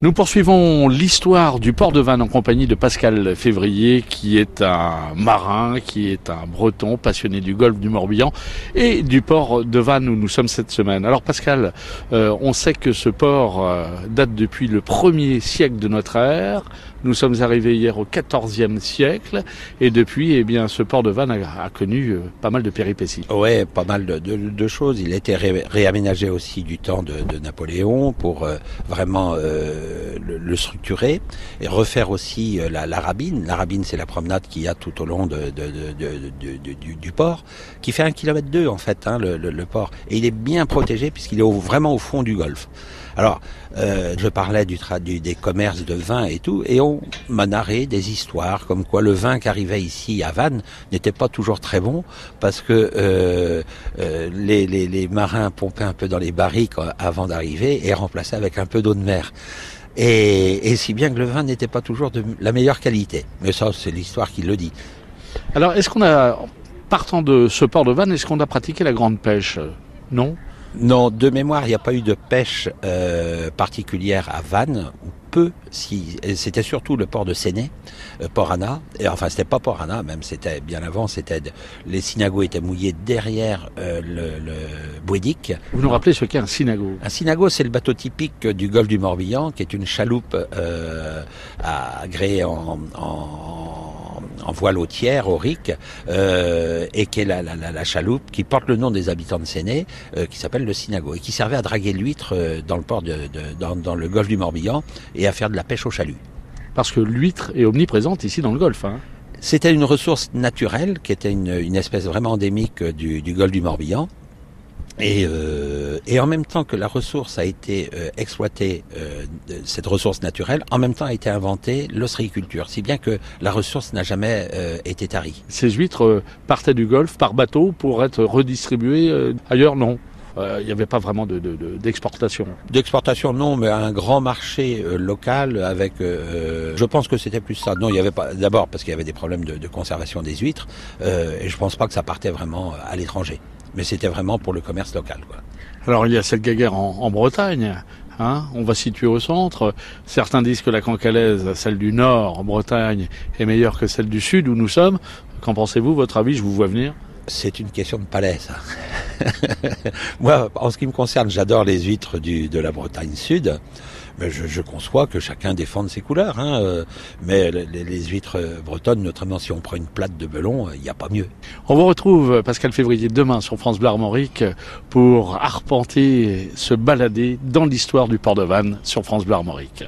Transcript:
Nous poursuivons l'histoire du port de Vannes en compagnie de Pascal Février, qui est un marin, qui est un breton passionné du golfe du Morbihan et du port de Vannes où nous sommes cette semaine. Alors Pascal, euh, on sait que ce port euh, date depuis le premier siècle de notre ère. Nous sommes arrivés hier au XIVe siècle et depuis, eh bien, ce port de Vannes a, connu euh, pas mal de péripéties. Ouais, pas mal de, choses. Il a été réaménagé aussi du temps de Napoléon pour vraiment le, le, structurer et refaire aussi la, la rabine. La rabine, c'est la promenade qu'il y a tout au long de, du, du, port, qui fait un kilomètre deux en fait, hein, le, le, port. Et il est bien protégé puisqu'il est au, vraiment au fond du golfe. Alors, euh, je parlais du, du, des commerces de vin et tout, et on m'a narré des histoires comme quoi le vin qui arrivait ici à Vannes n'était pas toujours très bon parce que euh, euh, les, les, les, marins pompaient un peu dans les barriques avant d'arriver et remplaçaient avec un peu d'eau de mer. Et, et, si bien que le vin n'était pas toujours de la meilleure qualité. Mais ça, c'est l'histoire qui le dit. Alors, est-ce qu'on a, partant de ce port de Vannes, est-ce qu'on a pratiqué la grande pêche? Non? Non, de mémoire, il n'y a pas eu de pêche euh, particulière à Vannes, ou peu. Si, c'était surtout le port de Séné, euh, Port Anna. Et, enfin, c'était pas Port Anna, même c'était bien avant. C'était les synagos étaient mouillés derrière euh, le, le Vous nous rappelez ce qu'est un synago Un synago, c'est le bateau typique du golfe du Morbihan, qui est une chaloupe euh, agréée en, en en voile tiers, au euh, et qui est la, la, la, chaloupe qui porte le nom des habitants de Séné, euh, qui s'appelle le Sinago, et qui servait à draguer l'huître dans le port de, dans, dans, le golfe du Morbihan et à faire de la pêche au chalut. Parce que l'huître est omniprésente ici dans le golfe. Hein. C'était une ressource naturelle qui était une, une espèce vraiment endémique du, du golfe du Morbihan. Et, euh, et, en même temps que la ressource a été euh, exploitée, euh, cette ressource naturelle, en même temps a été inventée l'ostréiculture, si bien que la ressource n'a jamais euh, été tarie. Ces huîtres euh, partaient du Golfe par bateau pour être redistribuées ailleurs, non il n'y avait pas vraiment d'exportation. De, de, D'exportation, non, mais un grand marché local avec. je pense que c'était plus ça. Non, il y avait pas. D'abord parce qu'il y avait des problèmes de, de conservation des huîtres, et je pense pas que ça partait vraiment à l'étranger mais c'était vraiment pour le commerce local. Quoi. Alors il y a cette guerre en, en Bretagne. Hein, on va situer au centre. Certains disent que la cancalaise, celle du nord en Bretagne, est meilleure que celle du sud où nous sommes. Qu'en pensez-vous? Votre avis Je vous vois venir. C'est une question de palais, ça. Moi, en ce qui me concerne, j'adore les huîtres de la Bretagne Sud. Mais je, conçois que chacun défende ses couleurs. Hein. Euh, mais les, huîtres bretonnes, notamment si on prend une plate de belon, il n'y a pas mieux. On vous retrouve, Pascal Février, demain sur France Bleu Armorique pour arpenter, se balader dans l'histoire du port de Vannes sur France Bleu Armorique.